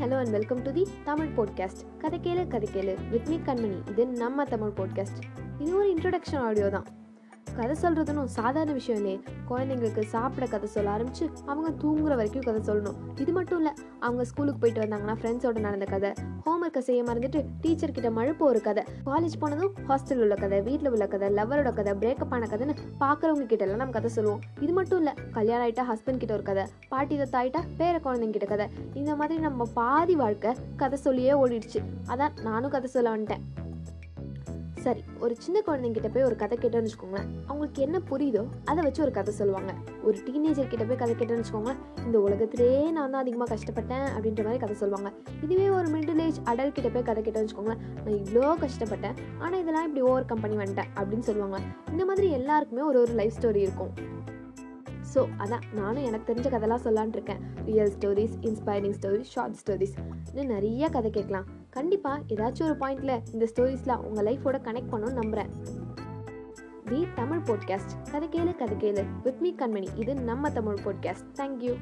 Hello and welcome to the Tamil podcast கதை கேளு கதை கேளு. வித் மீ கண்மணி. இது நம்ம தமிழ் பாட்காஸ்ட் இது ஒரு இன்ட்ரடக்ஷன் ஆடியோ தான். கதை சொல்கிறதுனும் சாதாரண விஷயம் இல்லையே. குழந்தைங்களுக்கு சாப்பிட கதை சொல்ல ஆரம்பிச்சு அவங்க தூங்குற வரைக்கும் கதை சொல்லணும். இது மட்டும் இல்லை அவங்க ஸ்கூலுக்கு போயிட்டு வந்தாங்கன்னா ஃப்ரெண்ட்ஸோட நடந்த கதை ஹோம்ஒர்க்கை செய்ய மறந்துட்டு டீச்சர் கிட்ட மழுப்ப ஒரு கதை காலேஜ் போனதும் ஹாஸ்டல் உள்ள கதை வீட்டில் உள்ள கதை லவரோட கதை பிரேக்கப் ஆன கதைன்னு பார்க்குறவங்க கிட்ட எல்லாம் நம்ம கதை சொல்லுவோம். இது மட்டும் இல்லை கல்யாணம் ஆகிட்டா ஹஸ்பண்ட் கிட்ட ஒரு கதை பாட்டி தத்தாயிட்டா பேர குழந்தைங்க கிட்ட கதை. இந்த மாதிரி நம்ம பாதி வாழ்க்கை கதை சொல்லியே ஓடிடுச்சு. அதான் நானும் கதை சொல்ல வந்துட்டேன். சரி ஒரு சின்ன குழந்தைங்கிட்ட போய் ஒரு கதை கேட்டோன்னு வச்சுக்கோங்களேன். அவங்களுக்கு என்ன புரியுதோ அதை வச்சு ஒரு கதை சொல்லுவாங்க. ஒரு டீனேஜர் கிட்ட போய் கதை கேட்டோன்னு வச்சுக்கோங்களேன் இந்த உலகத்திலேயே நான் தான் அதிகமாக கஷ்டப்பட்டேன் அப்படின்ற மாதிரி கதை சொல்லுவாங்க. இதுவே ஒரு மிடில் ஏஜ் அடல்ட் கிட்ட போய் கதை கேட்டோன்னு வச்சுக்கோங்களேன் நான் இவ்வளோ கஷ்டப்பட்டேன் ஆனால் இதெல்லாம் இப்படி ஓவர் கம் பண்ணி வந்துட்டேன் அப்படின்னு சொல்லுவாங்க. இந்த மாதிரி எல்லாருக்குமே ஒரு ஒரு லைஃப் ஸ்டோரி இருக்கும். ஸோ அதான் நானும் எனக்கு தெரிஞ்ச கதைலாம் சொல்லான் இருக்கேன். Real stories inspiring stories short stories இன்னும் நிறைய கதை கேட்கலாம். கண்டிப்பாக ஏதாச்சும் ஒரு பாயிண்டில் இந்த ஸ்டோரிஸ்லாம் உங்கள் லைஃபோட கனெக்ட் பண்ணணும்னு நம்புகிறேன் தி தமிழ் போட்காஸ்ட் கதை கேளு கதை கேளு. வித் மீ கண்மணி. இது நம்ம தமிழ் போட்காஸ்ட் தேங்க்யூ